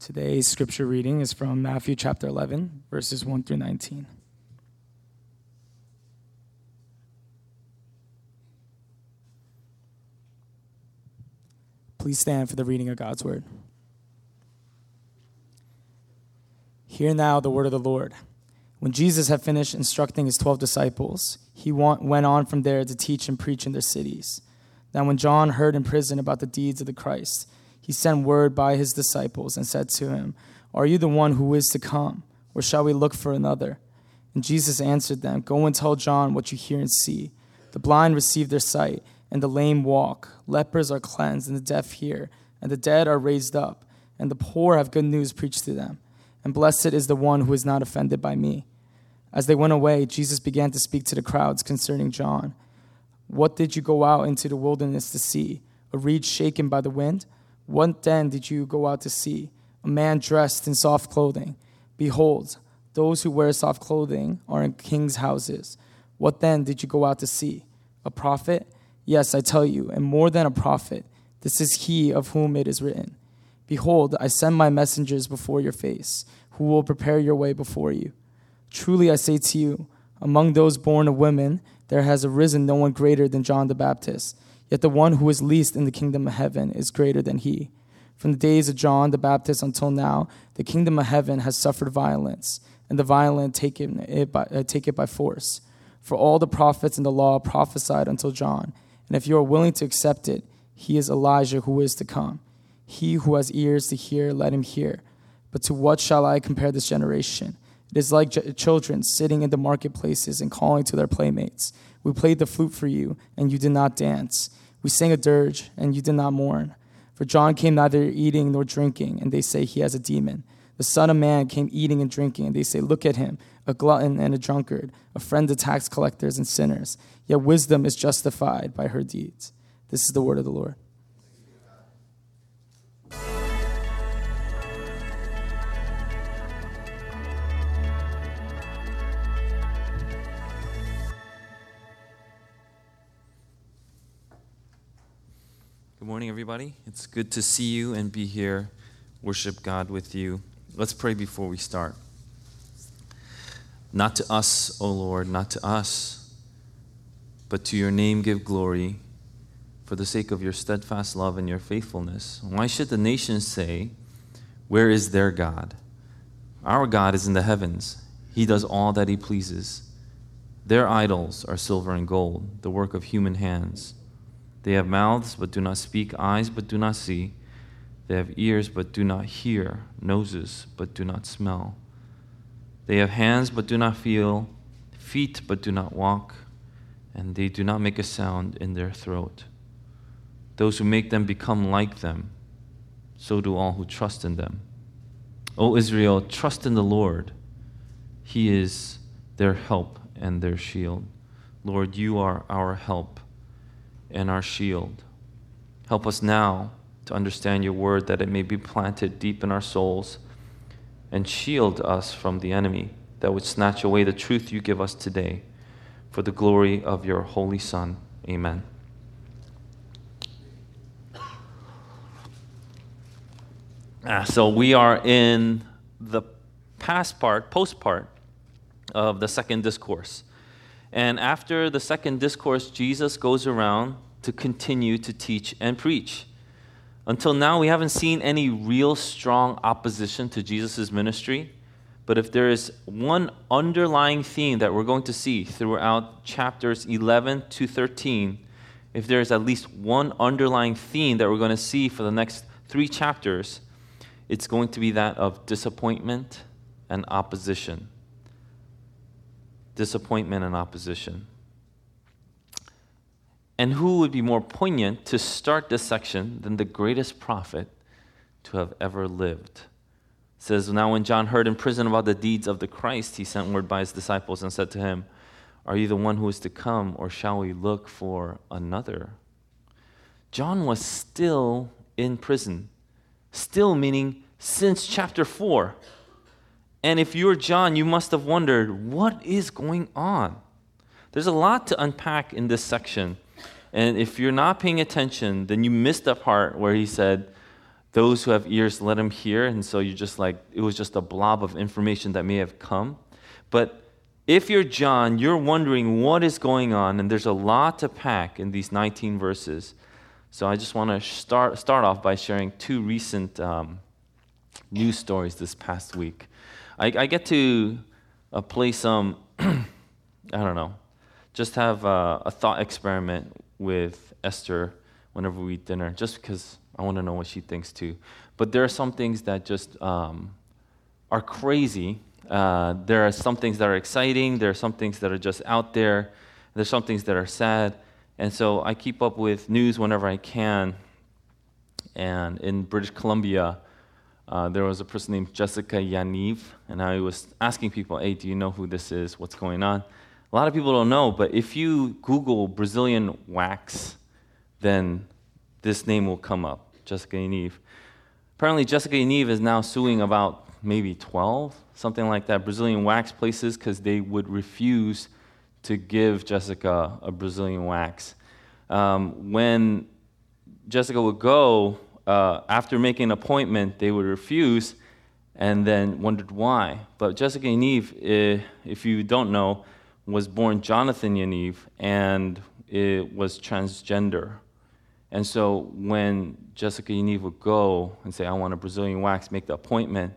Today's scripture reading is from Matthew chapter 11, verses 1 through 19. Please stand for the reading of God's word. Hear now the word of the Lord. When Jesus had finished instructing his 12 disciples, he went on from there to teach and preach in their cities. Now, when John heard in prison about the deeds of the Christ, he sent word by his disciples and said to him, Are you the one who is to come, or shall we look for another? And Jesus answered them, Go and tell John what you hear and see. The blind receive their sight, and the lame walk. Lepers are cleansed, and the deaf hear, and the dead are raised up, and the poor have good news preached to them. And blessed is the one who is not offended by me. As they went away, Jesus began to speak to the crowds concerning John. What did you go out into the wilderness to see? A reed shaken by the wind? What then did you go out to see? A man dressed in soft clothing. Behold, those who wear soft clothing are in kings' houses. What then did you go out to see? A prophet? Yes, I tell you, and more than a prophet. This is he of whom it is written Behold, I send my messengers before your face, who will prepare your way before you. Truly I say to you, among those born of women, there has arisen no one greater than John the Baptist. Yet the one who is least in the kingdom of heaven is greater than he. From the days of John the Baptist until now, the kingdom of heaven has suffered violence, and the violent take it by, uh, take it by force. For all the prophets and the law prophesied until John. And if you are willing to accept it, he is Elijah who is to come. He who has ears to hear, let him hear. But to what shall I compare this generation? It is like children sitting in the marketplaces and calling to their playmates. We played the flute for you, and you did not dance. We sang a dirge, and you did not mourn. For John came neither eating nor drinking, and they say he has a demon. The Son of Man came eating and drinking, and they say, Look at him, a glutton and a drunkard, a friend of tax collectors and sinners. Yet wisdom is justified by her deeds. This is the word of the Lord. Morning, everybody. It's good to see you and be here, worship God with you. Let's pray before we start. Not to us, O Lord, not to us, but to your name give glory for the sake of your steadfast love and your faithfulness. Why should the nations say, Where is their God? Our God is in the heavens, He does all that He pleases. Their idols are silver and gold, the work of human hands. They have mouths but do not speak, eyes but do not see. They have ears but do not hear, noses but do not smell. They have hands but do not feel, feet but do not walk, and they do not make a sound in their throat. Those who make them become like them, so do all who trust in them. O Israel, trust in the Lord. He is their help and their shield. Lord, you are our help and our shield. Help us now to understand your word that it may be planted deep in our souls and shield us from the enemy that would snatch away the truth you give us today for the glory of your holy Son. Amen. Ah, so we are in the past part, post part of the second discourse. And after the second discourse, Jesus goes around to continue to teach and preach. Until now, we haven't seen any real strong opposition to Jesus' ministry. But if there is one underlying theme that we're going to see throughout chapters 11 to 13, if there is at least one underlying theme that we're going to see for the next three chapters, it's going to be that of disappointment and opposition disappointment and opposition. And who would be more poignant to start this section than the greatest prophet to have ever lived? It says, Now when John heard in prison about the deeds of the Christ, he sent word by his disciples and said to him, Are you the one who is to come, or shall we look for another? John was still in prison. Still meaning since chapter 4. And if you're John, you must have wondered, what is going on? There's a lot to unpack in this section. And if you're not paying attention, then you missed the part where he said, those who have ears, let them hear. And so you're just like, it was just a blob of information that may have come. But if you're John, you're wondering what is going on, and there's a lot to pack in these 19 verses. So I just want to start, start off by sharing two recent um, news stories this past week. I, I get to uh, play some, I don't know, just have uh, a thought experiment with Esther whenever we eat dinner, just because I want to know what she thinks too. But there are some things that just um, are crazy. Uh, there are some things that are exciting. There are some things that are just out there. There's some things that are sad. And so I keep up with news whenever I can. And in British Columbia, uh, there was a person named Jessica Yaniv, and I was asking people, hey, do you know who this is? What's going on? A lot of people don't know, but if you Google Brazilian wax, then this name will come up, Jessica Yaniv. Apparently, Jessica Yaniv is now suing about maybe 12, something like that, Brazilian wax places because they would refuse to give Jessica a Brazilian wax. Um, when Jessica would go, uh, after making an appointment, they would refuse and then wondered why. But Jessica Yaniv, eh, if you don't know, was born Jonathan Yaniv and it was transgender. And so when Jessica Yaniv would go and say, I want a Brazilian wax, make the appointment,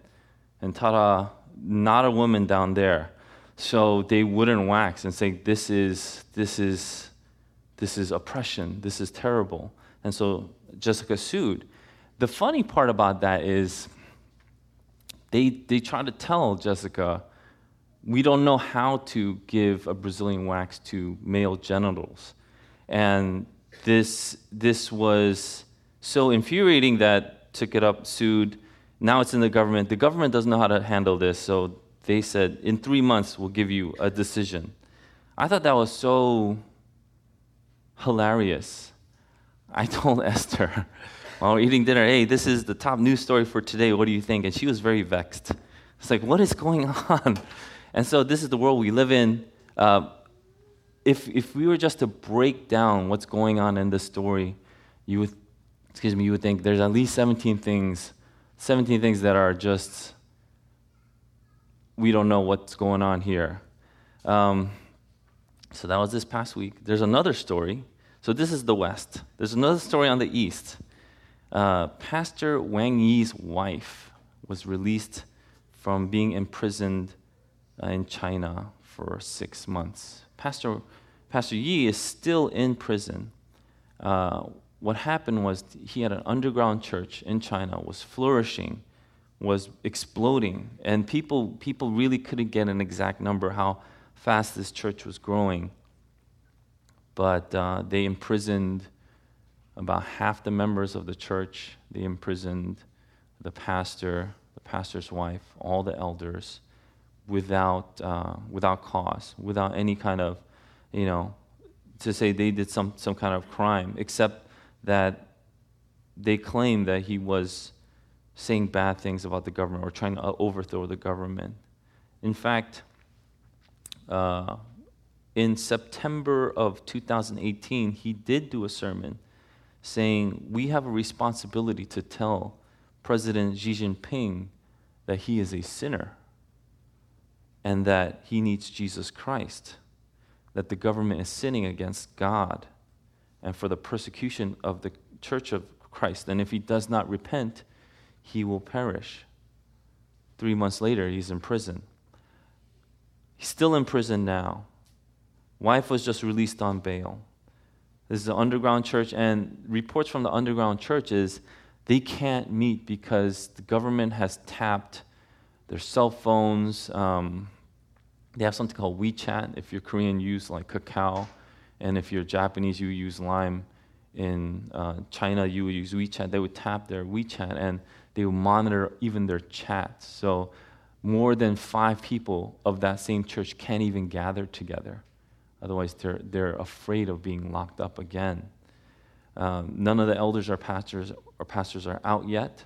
and ta not a woman down there. So they wouldn't wax and say, This is, this is, this is oppression, this is terrible. And so Jessica sued. The funny part about that is they, they try to tell Jessica, we don't know how to give a Brazilian wax to male genitals. And this, this was so infuriating that took it up, sued. Now it's in the government. The government doesn't know how to handle this, so they said, in three months, we'll give you a decision. I thought that was so hilarious. I told Esther, while we're eating dinner, hey, this is the top news story for today. What do you think? And she was very vexed. It's like, what is going on? And so this is the world we live in. Uh, if, if we were just to break down what's going on in this story, you would, excuse me, you would think there's at least 17 things, 17 things that are just, we don't know what's going on here. Um, so that was this past week. There's another story. So this is the West. There's another story on the East uh, Pastor Wang Yi's wife was released from being imprisoned uh, in China for six months. Pastor, Pastor Yi is still in prison. Uh, what happened was he had an underground church in China, was flourishing, was exploding, and people, people really couldn't get an exact number how fast this church was growing. But uh, they imprisoned about half the members of the church. They imprisoned the pastor, the pastor's wife, all the elders, without, uh, without cause, without any kind of, you know, to say they did some, some kind of crime, except that they claim that he was saying bad things about the government or trying to overthrow the government. In fact, uh, in September of 2018, he did do a sermon saying, We have a responsibility to tell President Xi Jinping that he is a sinner and that he needs Jesus Christ, that the government is sinning against God and for the persecution of the church of Christ. And if he does not repent, he will perish. Three months later, he's in prison. He's still in prison now. Wife was just released on bail. This is an underground church, and reports from the underground church is they can't meet because the government has tapped their cell phones. Um, they have something called WeChat. If you're Korean, you use like Kakao, and if you're Japanese, you use Line. In uh, China, you would use WeChat. They would tap their WeChat, and they would monitor even their chats. So more than five people of that same church can't even gather together. Otherwise, they're, they're afraid of being locked up again. Um, none of the elders or pastors or pastors are out yet,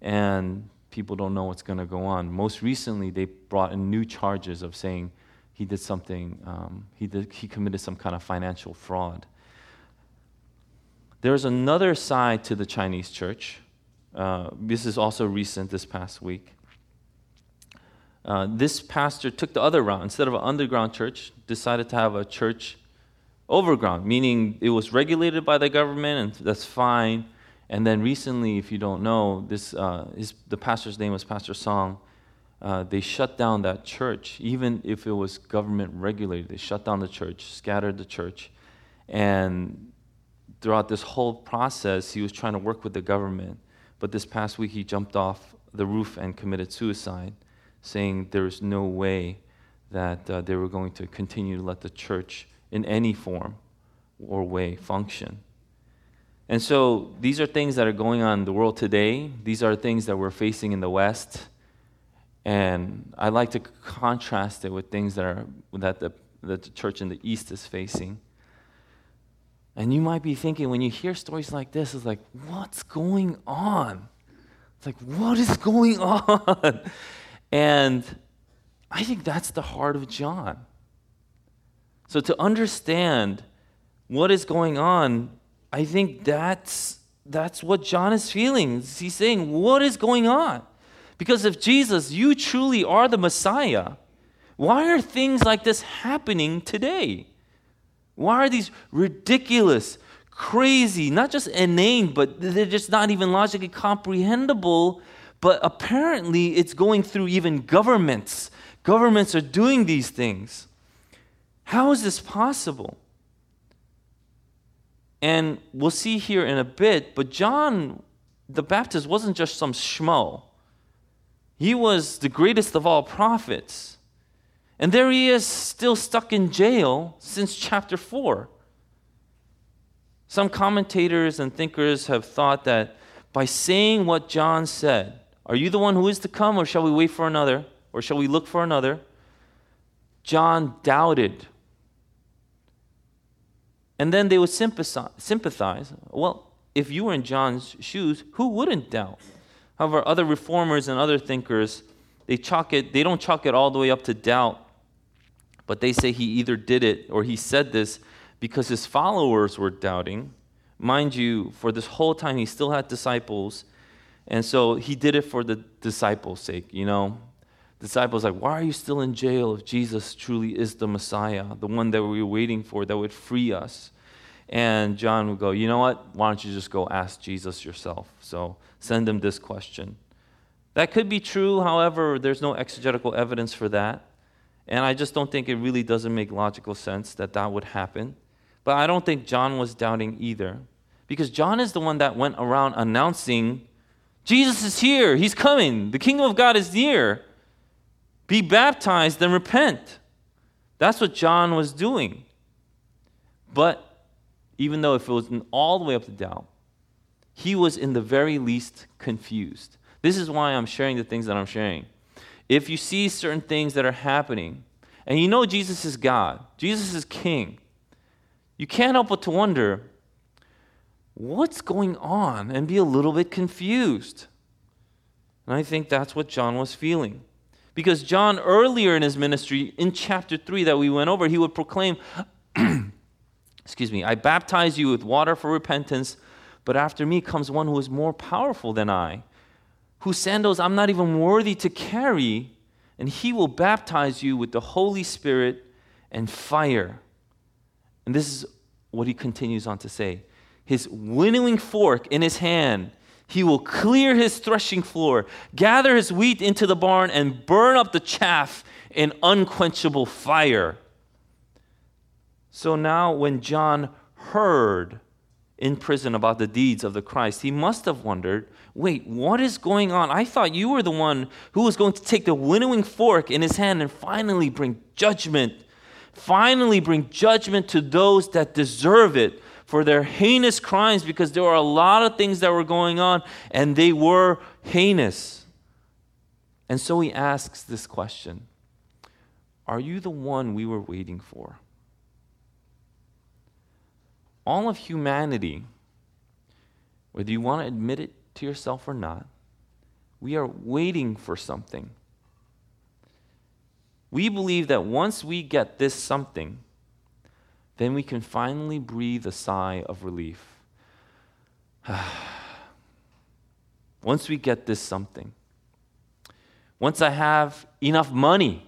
and people don't know what's going to go on. Most recently, they brought in new charges of saying he did something, um, he, did, he committed some kind of financial fraud. There's another side to the Chinese church Uh, this is also recent this past week. Uh, this pastor took the other route. Instead of an underground church, decided to have a church overground, meaning it was regulated by the government, and that's fine. And then recently, if you don't know, this uh, his, the pastor's name was Pastor Song. Uh, they shut down that church, even if it was government regulated. They shut down the church, scattered the church, and throughout this whole process, he was trying to work with the government. But this past week, he jumped off the roof and committed suicide saying there's no way that uh, they were going to continue to let the church in any form or way function. And so these are things that are going on in the world today. These are things that we're facing in the West. And I like to contrast it with things that, are, that, the, that the church in the East is facing. And you might be thinking, when you hear stories like this, it's like, what's going on? It's like, what is going on? And I think that's the heart of John. So to understand what is going on, I think that's that's what John is feeling. He's saying, What is going on? Because if Jesus, you truly are the Messiah, why are things like this happening today? Why are these ridiculous, crazy, not just inane, but they're just not even logically comprehensible but apparently, it's going through even governments. Governments are doing these things. How is this possible? And we'll see here in a bit, but John the Baptist wasn't just some schmo. He was the greatest of all prophets. And there he is, still stuck in jail since chapter 4. Some commentators and thinkers have thought that by saying what John said, are you the one who is to come, or shall we wait for another? Or shall we look for another? John doubted. And then they would sympathize. Well, if you were in John's shoes, who wouldn't doubt? However, other reformers and other thinkers, they chalk it, they don't chalk it all the way up to doubt, but they say he either did it or he said this because his followers were doubting. Mind you, for this whole time he still had disciples and so he did it for the disciples' sake, you know. Disciples like, why are you still in jail if Jesus truly is the Messiah, the one that we were waiting for that would free us? And John would go, you know what? Why don't you just go ask Jesus yourself? So send him this question. That could be true, however, there's no exegetical evidence for that. And I just don't think it really doesn't make logical sense that that would happen. But I don't think John was doubting either. Because John is the one that went around announcing Jesus is here. He's coming. The kingdom of God is near. Be baptized and repent. That's what John was doing. But even though if it was all the way up to doubt, he was in the very least confused. This is why I'm sharing the things that I'm sharing. If you see certain things that are happening, and you know Jesus is God, Jesus is King, you can't help but to wonder what's going on and be a little bit confused. And I think that's what John was feeling. Because John, earlier in his ministry, in chapter 3 that we went over, he would proclaim, Excuse me, I baptize you with water for repentance, but after me comes one who is more powerful than I, whose sandals I'm not even worthy to carry, and he will baptize you with the Holy Spirit and fire. And this is what he continues on to say his winnowing fork in his hand. He will clear his threshing floor, gather his wheat into the barn, and burn up the chaff in unquenchable fire. So now, when John heard in prison about the deeds of the Christ, he must have wondered wait, what is going on? I thought you were the one who was going to take the winnowing fork in his hand and finally bring judgment. Finally, bring judgment to those that deserve it for their heinous crimes because there were a lot of things that were going on and they were heinous. And so he asks this question Are you the one we were waiting for? All of humanity, whether you want to admit it to yourself or not, we are waiting for something. We believe that once we get this something, then we can finally breathe a sigh of relief. once we get this something, once I have enough money,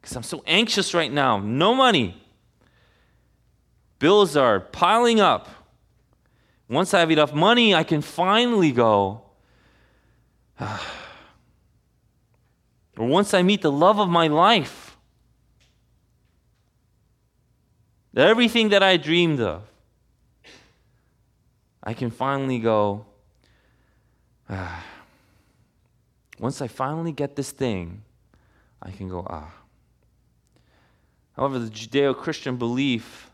because I'm so anxious right now, no money. Bills are piling up. Once I have enough money, I can finally go. or once I meet the love of my life, everything that I dreamed of, I can finally go. Ah. Once I finally get this thing, I can go, ah. However, the Judeo Christian belief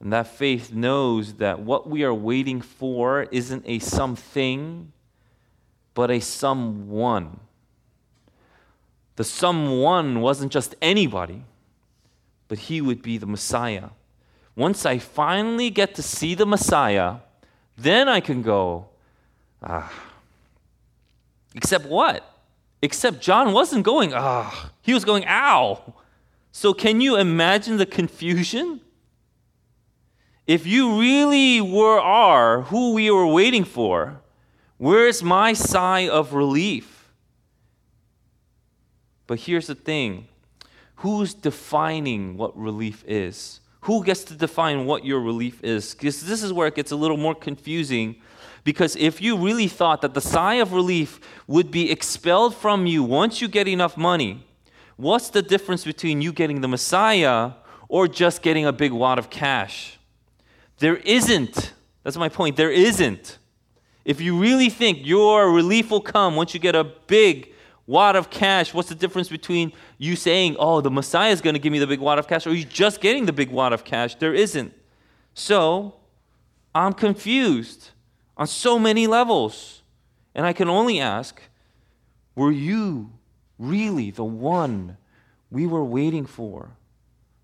and that faith knows that what we are waiting for isn't a something, but a someone. The someone wasn't just anybody, but he would be the Messiah. Once I finally get to see the Messiah, then I can go, ah. Except what? Except John wasn't going, ah. He was going, ow. So, can you imagine the confusion? If you really were are who we were waiting for, where's my sigh of relief? But here's the thing who's defining what relief is? Who gets to define what your relief is? Because this is where it gets a little more confusing. Because if you really thought that the sigh of relief would be expelled from you once you get enough money, What's the difference between you getting the Messiah or just getting a big wad of cash? There isn't. That's my point. There isn't. If you really think your relief will come once you get a big wad of cash, what's the difference between you saying, oh, the Messiah is going to give me the big wad of cash, or you just getting the big wad of cash? There isn't. So, I'm confused on so many levels. And I can only ask, were you really the one we were waiting for?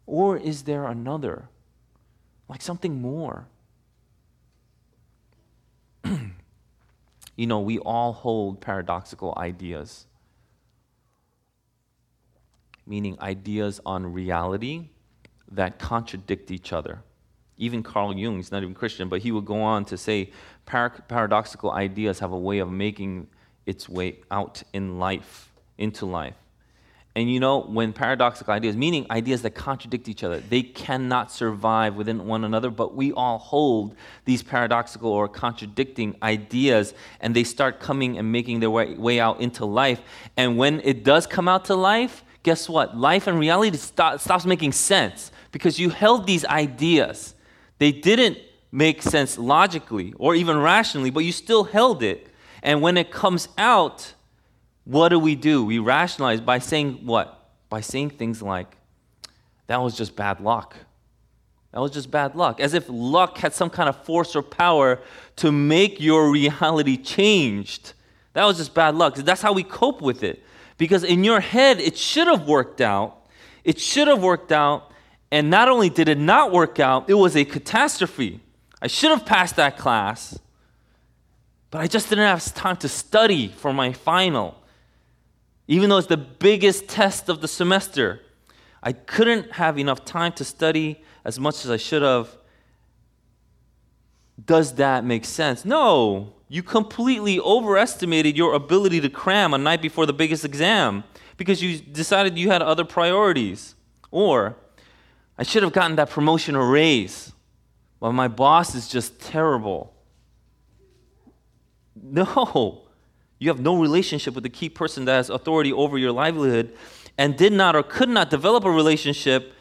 Or is there another? Like something more? you know, we all hold paradoxical ideas, meaning ideas on reality that contradict each other. Even Carl Jung, he's not even Christian, but he would go on to say par- paradoxical ideas have a way of making its way out in life into life. And you know, when paradoxical ideas, meaning ideas that contradict each other, they cannot survive within one another, but we all hold these paradoxical or contradicting ideas, and they start coming and making their way, way out into life. And when it does come out to life, guess what? Life and reality stop, stops making sense because you held these ideas. They didn't make sense logically or even rationally, but you still held it. And when it comes out, what do we do? We rationalize by saying what? By saying things like, that was just bad luck. That was just bad luck. As if luck had some kind of force or power to make your reality changed. That was just bad luck. That's how we cope with it. Because in your head, it should have worked out. It should have worked out. And not only did it not work out, it was a catastrophe. I should have passed that class, but I just didn't have time to study for my final even though it's the biggest test of the semester. I couldn't have enough time to study as much as I should have. Does that make sense? No. You completely overestimated your ability to cram a night before the biggest exam because you decided you had other priorities. Or, I should have gotten that promotion or raise, but my boss is just terrible. No. You have no relationship with the key person that has authority over your livelihood and did not or could not develop a relationship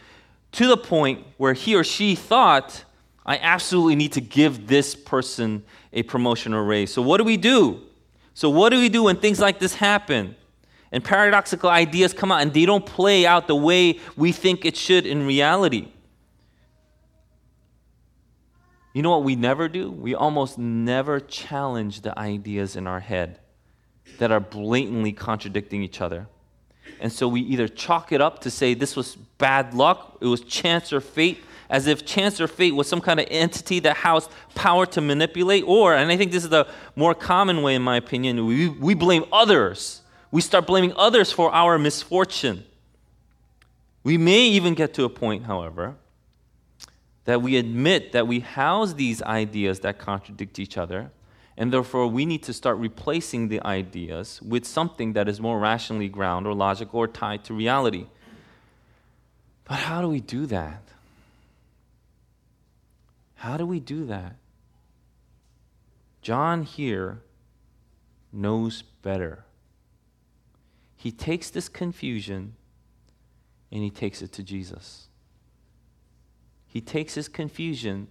to the point where he or she thought, I absolutely need to give this person a promotion or raise. So, what do we do? So, what do we do when things like this happen? And paradoxical ideas come out and they don't play out the way we think it should in reality. You know what we never do? We almost never challenge the ideas in our head that are blatantly contradicting each other. And so we either chalk it up to say this was bad luck, it was chance or fate, as if chance or fate was some kind of entity that housed power to manipulate, or, and I think this is the more common way, in my opinion, we, we blame others. We start blaming others for our misfortune. We may even get to a point, however, that we admit that we house these ideas that contradict each other And therefore, we need to start replacing the ideas with something that is more rationally grounded or logical or tied to reality. But how do we do that? How do we do that? John here knows better. He takes this confusion and he takes it to Jesus. He takes his confusion,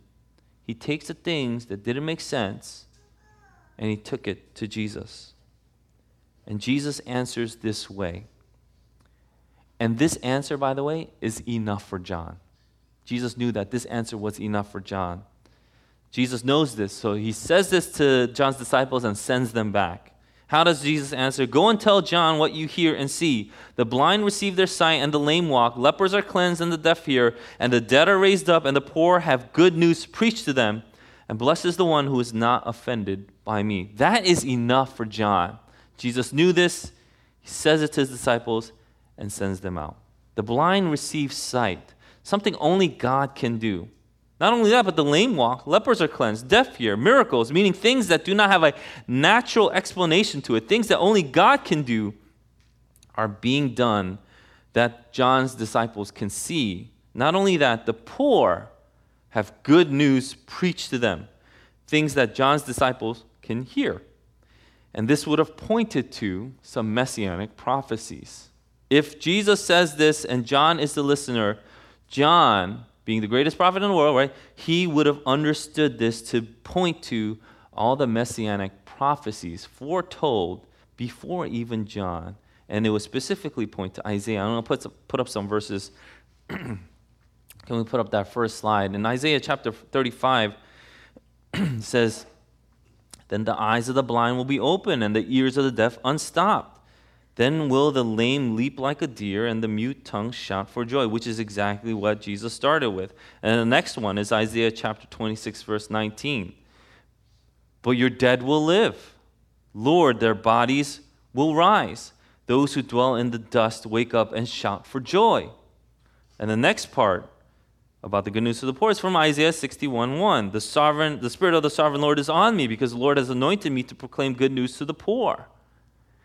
he takes the things that didn't make sense, and he took it to Jesus. And Jesus answers this way. And this answer, by the way, is enough for John. Jesus knew that this answer was enough for John. Jesus knows this, so he says this to John's disciples and sends them back. How does Jesus answer? Go and tell John what you hear and see. The blind receive their sight, and the lame walk. Lepers are cleansed, and the deaf hear. And the dead are raised up, and the poor have good news preached to them. And blessed is the one who is not offended by me. That is enough for John. Jesus knew this. He says it to his disciples and sends them out. The blind receive sight, something only God can do. Not only that, but the lame walk, lepers are cleansed, deaf hear, miracles, meaning things that do not have a natural explanation to it, things that only God can do, are being done that John's disciples can see. Not only that, the poor have good news preached to them, things that John's disciples can hear. And this would have pointed to some messianic prophecies. If Jesus says this and John is the listener, John, being the greatest prophet in the world, right, he would have understood this to point to all the messianic prophecies foretold before even John. And it would specifically point to Isaiah. I'm going to put, put up some verses. Can we put up that first slide? In Isaiah chapter 35, says, Then the eyes of the blind will be open and the ears of the deaf unstopped. Then will the lame leap like a deer and the mute tongue shout for joy, which is exactly what Jesus started with. And the next one is Isaiah chapter 26, verse 19. But your dead will live. Lord, their bodies will rise. Those who dwell in the dust wake up and shout for joy. And the next part about the good news to the poor is from Isaiah 61 1. The sovereign, the spirit of the sovereign Lord is on me because the Lord has anointed me to proclaim good news to the poor.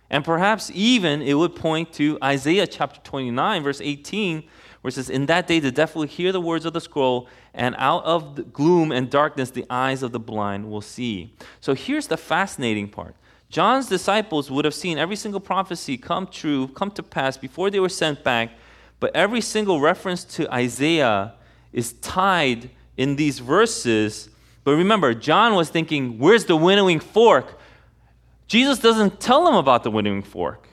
And perhaps even it would point to Isaiah chapter 29, verse 18, where it says, In that day the deaf will hear the words of the scroll, and out of gloom and darkness the eyes of the blind will see. So here's the fascinating part. John's disciples would have seen every single prophecy come true, come to pass before they were sent back, but every single reference to Isaiah is tied in these verses. But remember, John was thinking, Where's the winnowing fork? Jesus doesn't tell them about the winnowing fork.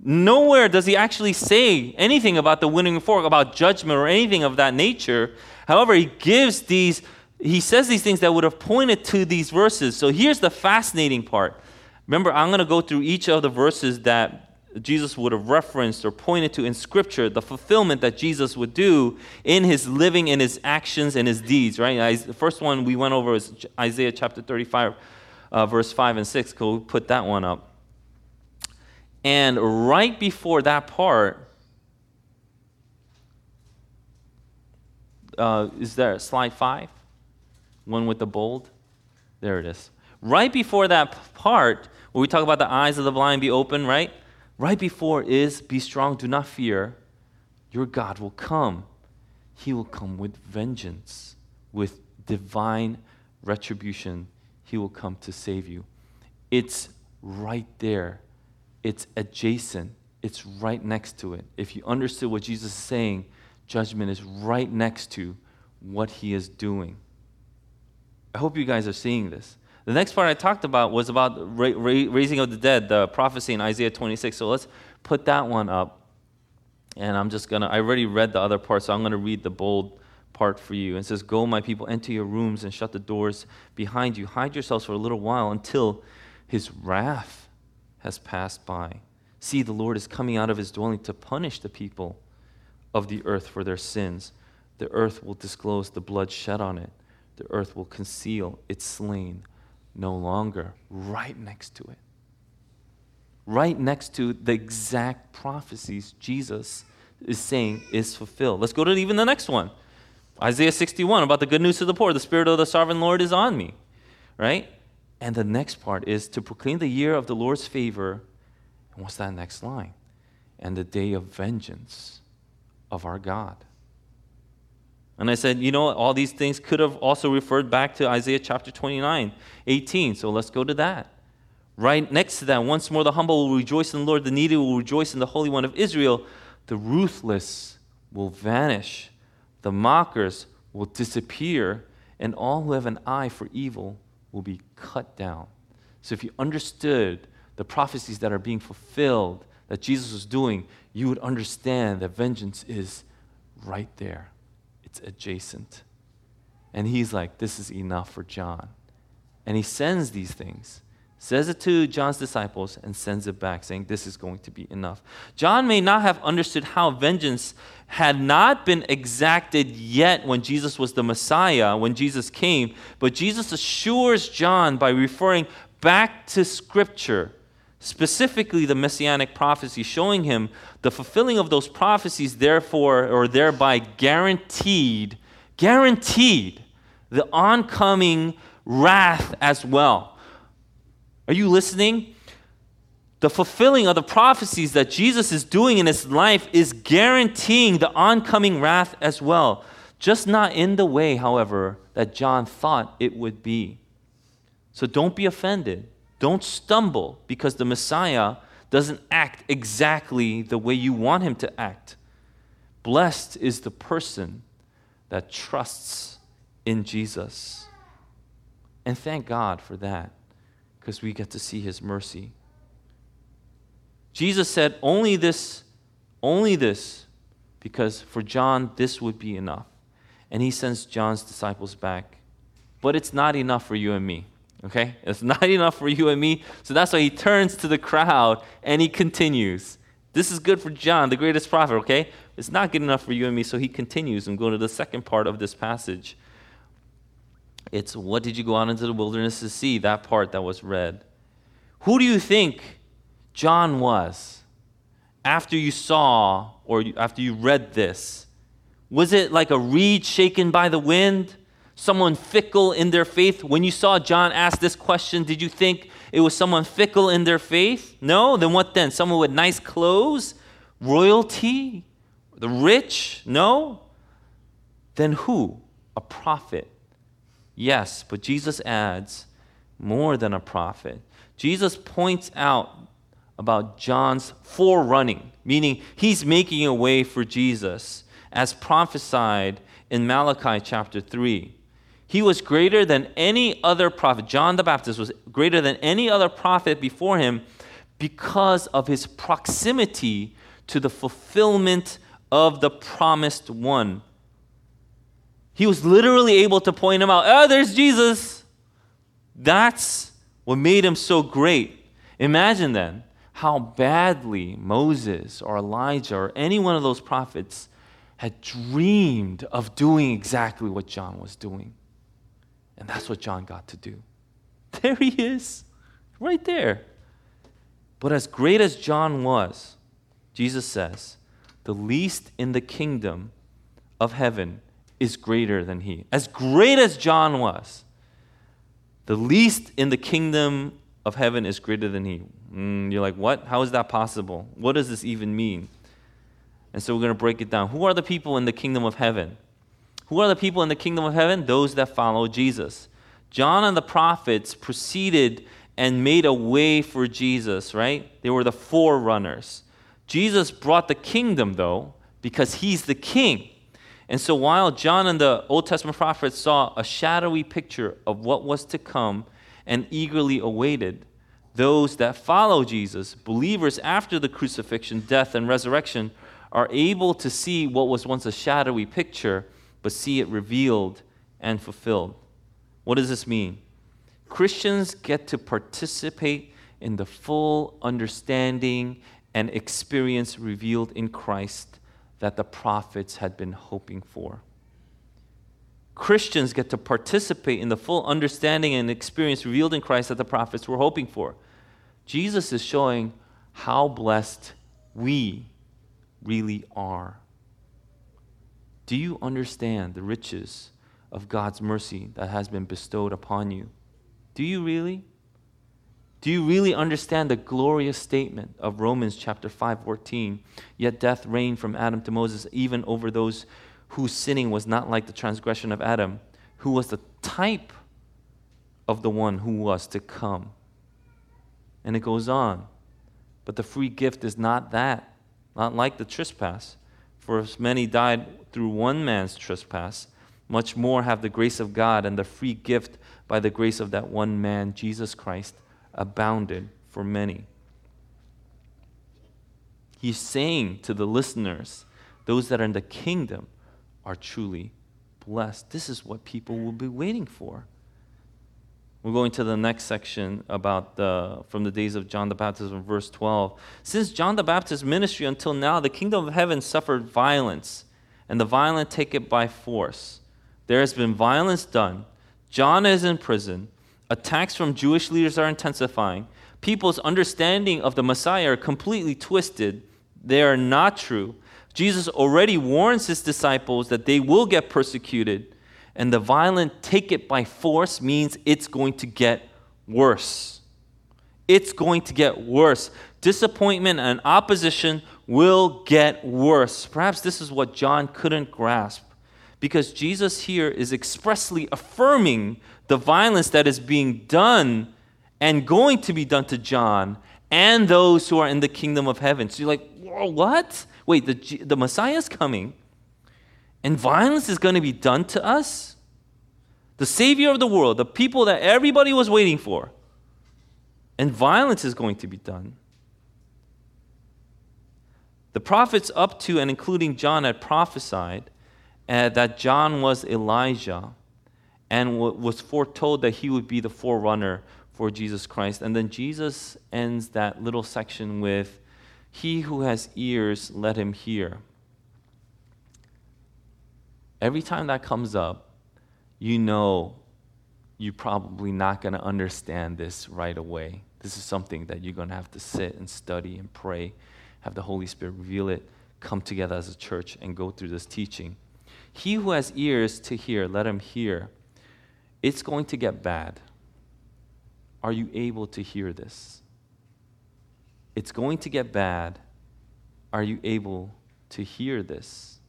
Nowhere does he actually say anything about the winnowing fork, about judgment or anything of that nature. However, he gives these, he says these things that would have pointed to these verses. So here's the fascinating part. Remember, I'm going to go through each of the verses that Jesus would have referenced or pointed to in Scripture, the fulfillment that Jesus would do in his living, in his actions, and his deeds, right? The first one we went over is Isaiah chapter 35 uh, verse 5 and 6. Could we put that one up? And right before that part, uh, is there slide 5? One with the bold? There it is. Right before that part, where we talk about the eyes of the blind be open, right? Right before is be strong, do not fear. Your God will come. He will come with vengeance, with divine retribution he will come to save you. It's right there, it's adjacent, it's right next to it. If you understood what Jesus is saying, judgment is right next to what he is doing. I hope you guys are seeing this. The next part I talked about was about ra- ra- raising of the dead, the prophecy in Isaiah 26. So let's put that one up. And I'm just going to, I already read the other part, so I'm going to read the bold part for you. And says, Go, my people, enter your rooms and shut the doors behind you. Hide yourselves for a little while until his wrath has passed by. See, the Lord is coming out of his dwelling to punish the people of the earth for their sins. The earth will disclose the blood shed on it, the earth will conceal its slain no longer. Right next to it. Right next to the exact prophecies Jesus is saying is fulfilled. Let's go to even the next one. Isaiah 61 about the good news to the poor. The Spirit of the sovereign Lord is on me, right? And the next part is to proclaim the year of the Lord's favor. And what's that next line? And the day of vengeance of our God. And I said, you know, all these things could have also referred back to Isaiah chapter 29, 18. So let's go to that. Right next to that, once more the humble will rejoice in the Lord, the needy will rejoice in the Holy One of Israel, the ruthless will vanish, the mockers will disappear, and all who have an eye for evil will be cut down. So if you understood the prophecies that are being fulfilled that Jesus was doing, you would understand that vengeance is right there it's adjacent. And he's like, this is enough for John. And he sends these things, says it to John's disciples, and sends it back, saying, This is going to be enough. John may not have understood how vengeance had not been exacted yet when Jesus was the Messiah, when Jesus came, but Jesus assures John by referring back to Scripture specifically the messianic prophecy, showing him the fulfilling of those prophecies, therefore, or thereby guaranteed, guaranteed the oncoming wrath as well. Are you listening? The fulfilling of the prophecies that Jesus is doing in his life is guaranteeing the oncoming wrath as well. Just not in the way, however, that John thought it would be. So don't be offended. Don't stumble because the Messiah doesn't act exactly the way you want him to act. Blessed is the person that trusts in Jesus. And thank God for that because we get to see his mercy. Jesus said, Only this, only this, because for John, this would be enough. And he sends John's disciples back. But it's not enough for you and me. Okay? It's not enough for you and me. So that's why he turns to the crowd and he continues. This is good for John, the greatest prophet, okay? It's not good enough for you and me, so he continues. I'm going to the second part of this passage. It's what did you go out into the wilderness to see? That part that was read. Who do you think John was after you saw or after you read this? Was it like a reed shaken by the wind? someone fickle in their faith? When you saw John ask this question, did you think it was someone fickle in their faith? No? Then what then? Someone with nice clothes? Royalty? The rich? No? Then who? A prophet. Yes, but Jesus adds more than a prophet. Jesus points out about John's forerunning, meaning he's making a way for Jesus, as prophesied in Malachi chapter 3. He was greater than any other prophet. John the Baptist was greater than any other prophet before him because of his proximity to the fulfillment of the promised one. He was literally able to point him out. Oh, there's Jesus. That's what made him so great. Imagine then how badly Moses or Elijah or any one of those prophets had dreamed of doing exactly what John was doing. And that's what John got to do. There he is, right there. But as great as John was, Jesus says, the least in the kingdom of heaven is greater than he. As great as John was, the least in the kingdom of heaven is greater than he. Mm, you're like, what? How is that possible? What does this even mean? And so we're going to break it down. Who are the people in the kingdom of heaven? Who are the people in the kingdom of heaven? Those that follow Jesus. John and the prophets proceeded and made a way for Jesus, right? They were the forerunners. Jesus brought the kingdom, though, because he's the king. And so while John and the Old Testament prophets saw a shadowy picture of what was to come and eagerly awaited, those that follow Jesus, believers after the crucifixion, death, and resurrection, are able to see what was once a shadowy picture but see it revealed and fulfilled. What does this mean? Christians get to participate in the full understanding and experience revealed in Christ that the prophets had been hoping for. Christians get to participate in the full understanding and experience revealed in Christ that the prophets were hoping for. Jesus is showing how blessed we really are. Do you understand the riches of God's mercy that has been bestowed upon you? Do you really? Do you really understand the glorious statement of Romans chapter 5, 14? Yet death reigned from Adam to Moses, even over those whose sinning was not like the transgression of Adam, who was the type of the one who was to come. And it goes on. But the free gift is not that, not like the trespass. For as many died through one man's trespass, much more have the grace of God and the free gift by the grace of that one man, Jesus Christ, abounded for many. He's saying to the listeners, those that are in the kingdom are truly blessed. This is what people will be waiting for. We're going to the next section about the from the days of John the Baptist, in verse 12. Since John the Baptist's ministry until now, the kingdom of heaven suffered violence, and the violent take it by force. There has been violence done. John is in prison. Attacks from Jewish leaders are intensifying. People's understanding of the Messiah are completely twisted. They are not true. Jesus already warns his disciples that they will get persecuted and the violent take it by force means it's going to get worse. It's going to get worse. Disappointment and opposition will get worse. Perhaps this is what John couldn't grasp because Jesus here is expressly affirming the violence that is being done and going to be done to John and those who are in the kingdom of heaven. So you're like, what? Wait, the, the Messiah is coming and violence is going to be done to us? The Savior of the world, the people that everybody was waiting for. And violence is going to be done. The prophets, up to and including John, had prophesied uh, that John was Elijah and was foretold that he would be the forerunner for Jesus Christ. And then Jesus ends that little section with, He who has ears, let him hear. Every time that comes up, you know you're probably not going to understand this right away. This is something that you're going to have to sit and study and pray, have the Holy Spirit reveal it, come together as a church and go through this teaching. He who has ears to hear, let him hear. It's going to get bad. Are you able to hear this? It's going to get bad. Are you able to hear this?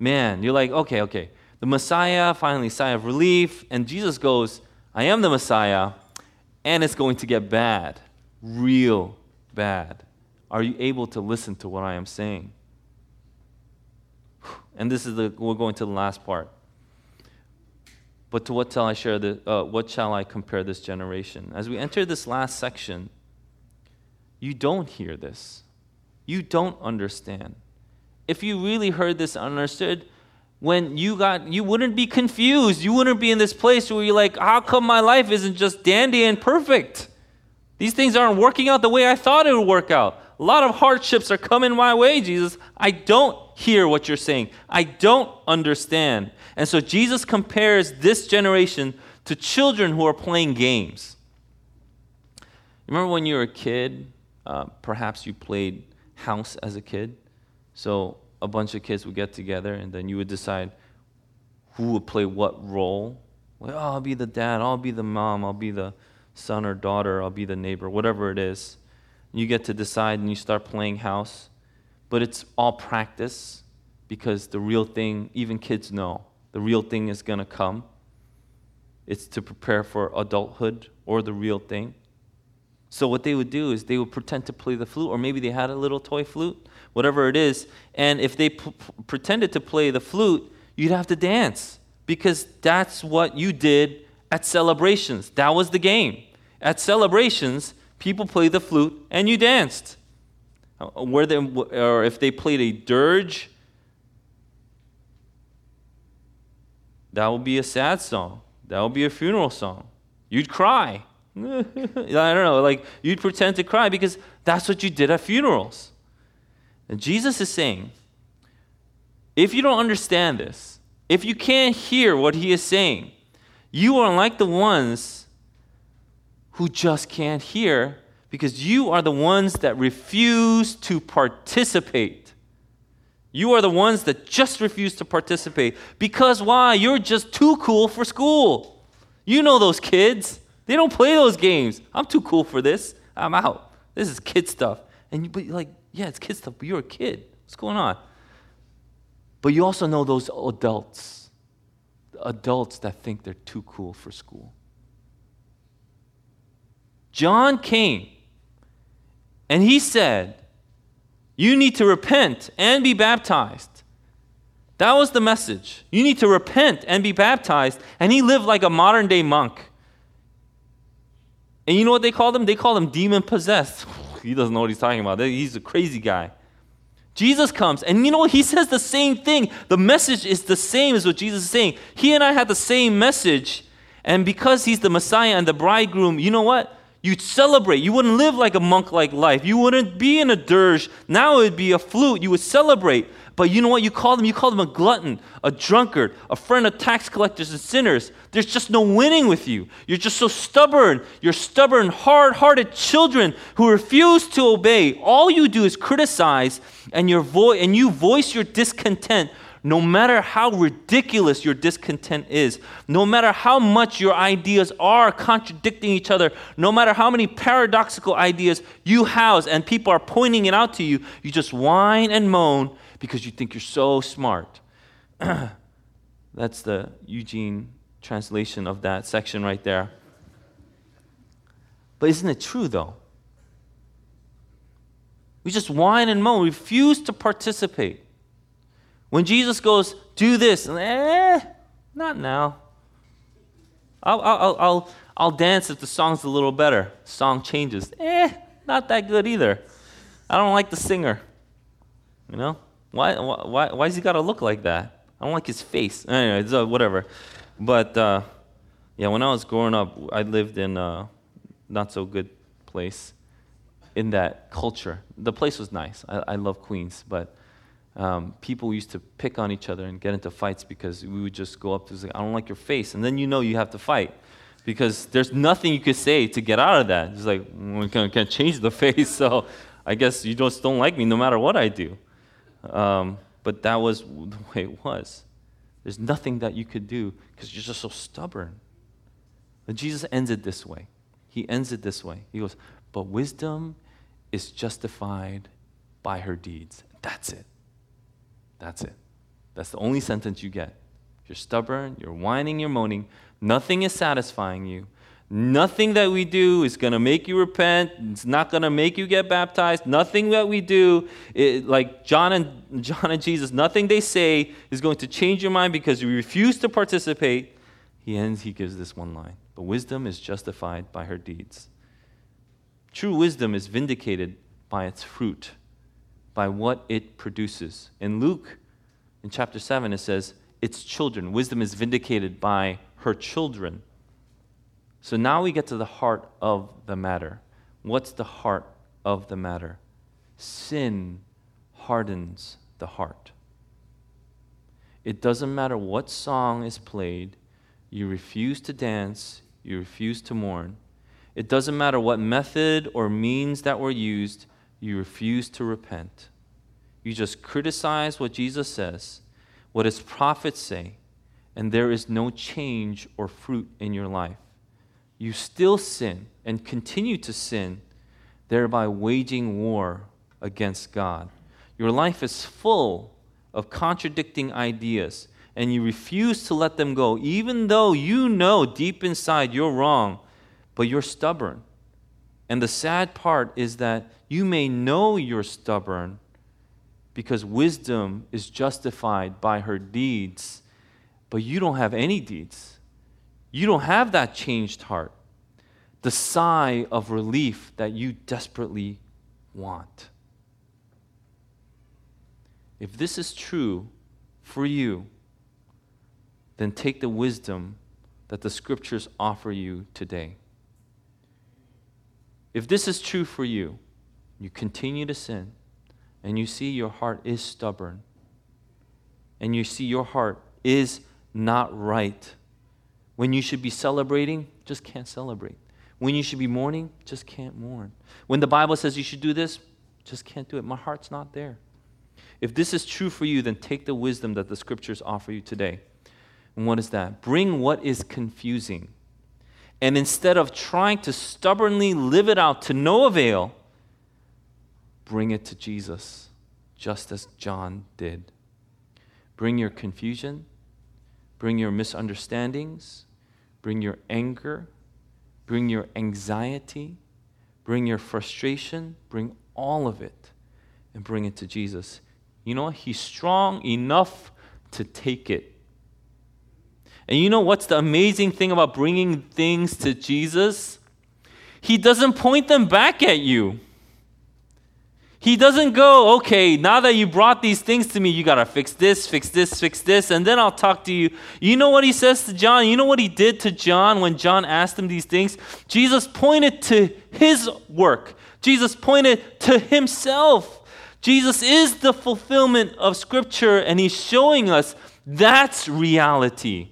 Man, you're like, okay, okay. The Messiah, finally, sigh of relief, and Jesus goes, I am the Messiah, and it's going to get bad, real bad. Are you able to listen to what I am saying? And this is the, we're going to the last part. But to what shall I share the, uh, what shall I compare this generation? As we enter this last section, you don't hear this. You don't understand. If you really heard this understood, when you got you wouldn't be confused. You wouldn't be in this place where you're like, how come my life isn't just dandy and perfect? These things aren't working out the way I thought it would work out. A lot of hardships are coming my way, Jesus. I don't hear what you're saying. I don't understand. And so Jesus compares this generation to children who are playing games. Remember when you were a kid, uh, perhaps you played house as a kid? So a bunch of kids would get together and then you would decide who would play what role. Well, oh, I'll be the dad, I'll be the mom, I'll be the son or daughter, I'll be the neighbor, whatever it is. You get to decide and you start playing house. But it's all practice because the real thing, even kids know, the real thing is going to come. It's to prepare for adulthood or the real thing. So, what they would do is they would pretend to play the flute, or maybe they had a little toy flute, whatever it is. And if they p- pretended to play the flute, you'd have to dance because that's what you did at celebrations. That was the game. At celebrations, people played the flute and you danced. Uh, where they, or if they played a dirge, that would be a sad song. That would be a funeral song. You'd cry. I don't know, like you'd pretend to cry because that's what you did at funerals. And Jesus is saying, if you don't understand this, if you can't hear what he is saying, you are like the ones who just can't hear because you are the ones that refuse to participate. You are the ones that just refuse to participate. Because why? You're just too cool for school. You know those kids. They don't play those games. I'm too cool for this. I'm out. This is kid stuff. And you, but like, yeah, it's kid stuff, but you're a kid. What's going on? But you also know those adults, adults that think they're too cool for school. John came and he said, You need to repent and be baptized. That was the message. You need to repent and be baptized. And he lived like a modern day monk. And you know what they called him? They called him demon possessed. he doesn't know what he's talking about. He's a crazy guy. Jesus comes, and you know what? He says the same thing. The message is the same as what Jesus is saying. He and I had the same message. And because he's the Messiah and the bridegroom, you know what? You'd celebrate. You wouldn't live like a monk like life. You wouldn't be in a dirge. Now it would be a flute. You would celebrate. But you know what you call them? You call them a glutton, a drunkard, a friend of tax collectors and sinners. There's just no winning with you. You're just so stubborn. You're stubborn, hard hearted children who refuse to obey. All you do is criticize and, your vo- and you voice your discontent no matter how ridiculous your discontent is, no matter how much your ideas are contradicting each other, no matter how many paradoxical ideas you house and people are pointing it out to you, you just whine and moan because you think you're so smart. That's the Eugene translation of that section right there. But isn't it true though? We just whine and moan, refuse to participate. When Jesus goes, do this, eh, not now. I'll, I'll, I'll, I'll dance if the song's a little better. Song changes. Eh, not that good either. I don't like the singer. You know? Why, why, why does he got to look like that? I don't like his face. Anyway, so whatever. But uh, yeah, when I was growing up, I lived in a not so good place in that culture. The place was nice. I, I love Queens, but um, people used to pick on each other and get into fights because we would just go up to say, I don't like your face. And then you know you have to fight because there's nothing you could say to get out of that. It's like, we can't, can't change the face, so I guess you just don't like me no matter what I do. Um, but that was the way it was. There's nothing that you could do because you're just so stubborn. But Jesus ends it this way. He ends it this way. He goes, But wisdom is justified by her deeds. That's it. That's it. That's the only sentence you get. You're stubborn, you're whining, you're moaning. Nothing is satisfying you. Nothing that we do is going to make you repent. It's not going to make you get baptized. Nothing that we do, it, like John and, John and Jesus, nothing they say is going to change your mind because you refuse to participate. He ends, he gives this one line But wisdom is justified by her deeds. True wisdom is vindicated by its fruit by what it produces. In Luke, in chapter 7, it says, Its children. Wisdom is vindicated by her children. So now we get to the heart of the matter. What's the heart of the matter? Sin hardens the heart. It doesn't matter what song is played, you refuse to dance, you refuse to mourn. It doesn't matter what method or means that were used, you refuse to repent. You just criticize what Jesus says, what his prophets say, and there is no change or fruit in your life. You still sin and continue to sin, thereby waging war against God. Your life is full of contradicting ideas, and you refuse to let them go, even though you know deep inside you're wrong, but you're stubborn. And the sad part is that you may know you're stubborn because wisdom is justified by her deeds, but you don't have any deeds. You don't have that changed heart, the sigh of relief that you desperately want. If this is true for you, then take the wisdom that the scriptures offer you today. If this is true for you, you continue to sin, and you see your heart is stubborn, and you see your heart is not right, when you should be celebrating, just can't celebrate. When you should be mourning, just can't mourn. When the Bible says you should do this, just can't do it. My heart's not there. If this is true for you, then take the wisdom that the scriptures offer you today. And what is that? Bring what is confusing And instead of trying to stubbornly live it out to no avail, bring it to Jesus, just as John did. Bring your confusion, bring your misunderstandings, bring your anger, bring your anxiety, bring your frustration, bring all of it and bring it to Jesus. You know, He's strong enough to take it. And you know what's the amazing thing about bringing things to Jesus? He doesn't point them back at you. He doesn't go, okay, now that you brought these things to me, you got to fix this, fix this, fix this, and then I'll talk to you. You know what he says to John? You know what he did to John when John asked him these things? Jesus pointed to his work, Jesus pointed to himself. Jesus is the fulfillment of Scripture, and he's showing us that's reality.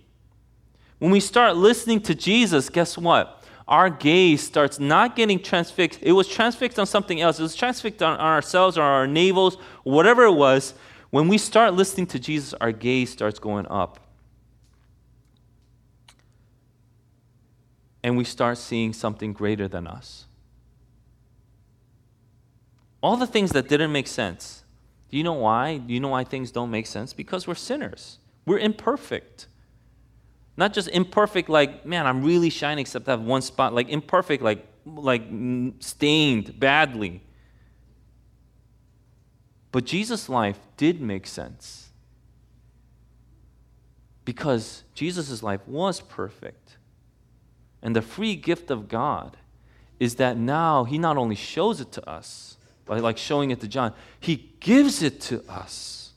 When we start listening to Jesus, guess what? Our gaze starts not getting transfixed. It was transfixed on something else. It was transfixed on, ourselves or our navels, whatever it was. When we start listening to Jesus, our gaze starts going up. And we start seeing something greater than us. All the things that didn't make sense. Do you know why? Do you know why things don't make sense? Because we're sinners. We're imperfect. Not just imperfect, like, man, I'm really shining except I have one spot. Like imperfect, like, like mm, stained badly. But Jesus' life did make sense. Because Jesus' life was perfect. And the free gift of God is that now He not only shows it to us, by like showing it to John, He gives it to us.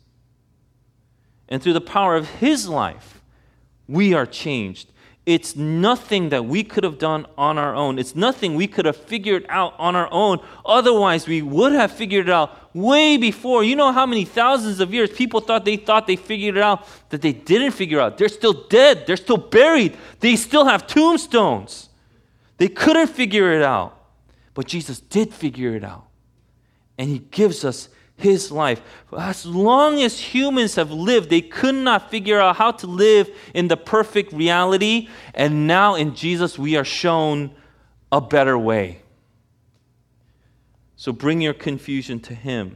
And through the power of His life, we are changed. It's nothing that we could have done on our own. It's nothing we could have figured out on our own. Otherwise, we would have figured it out way before. You know how many thousands of years people thought they thought they figured it out that they didn't figure out. They're still dead. They're still buried. They still have tombstones. They couldn't figure it out. But Jesus did figure it out. And he gives us his life. As long as humans have lived, they could not figure out how to live in the perfect reality. And now in Jesus, we are shown a better way. So bring your confusion to him.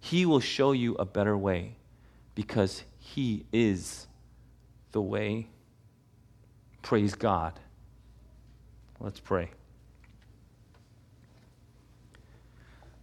He will show you a better way because he is the way. Praise God. Let's pray.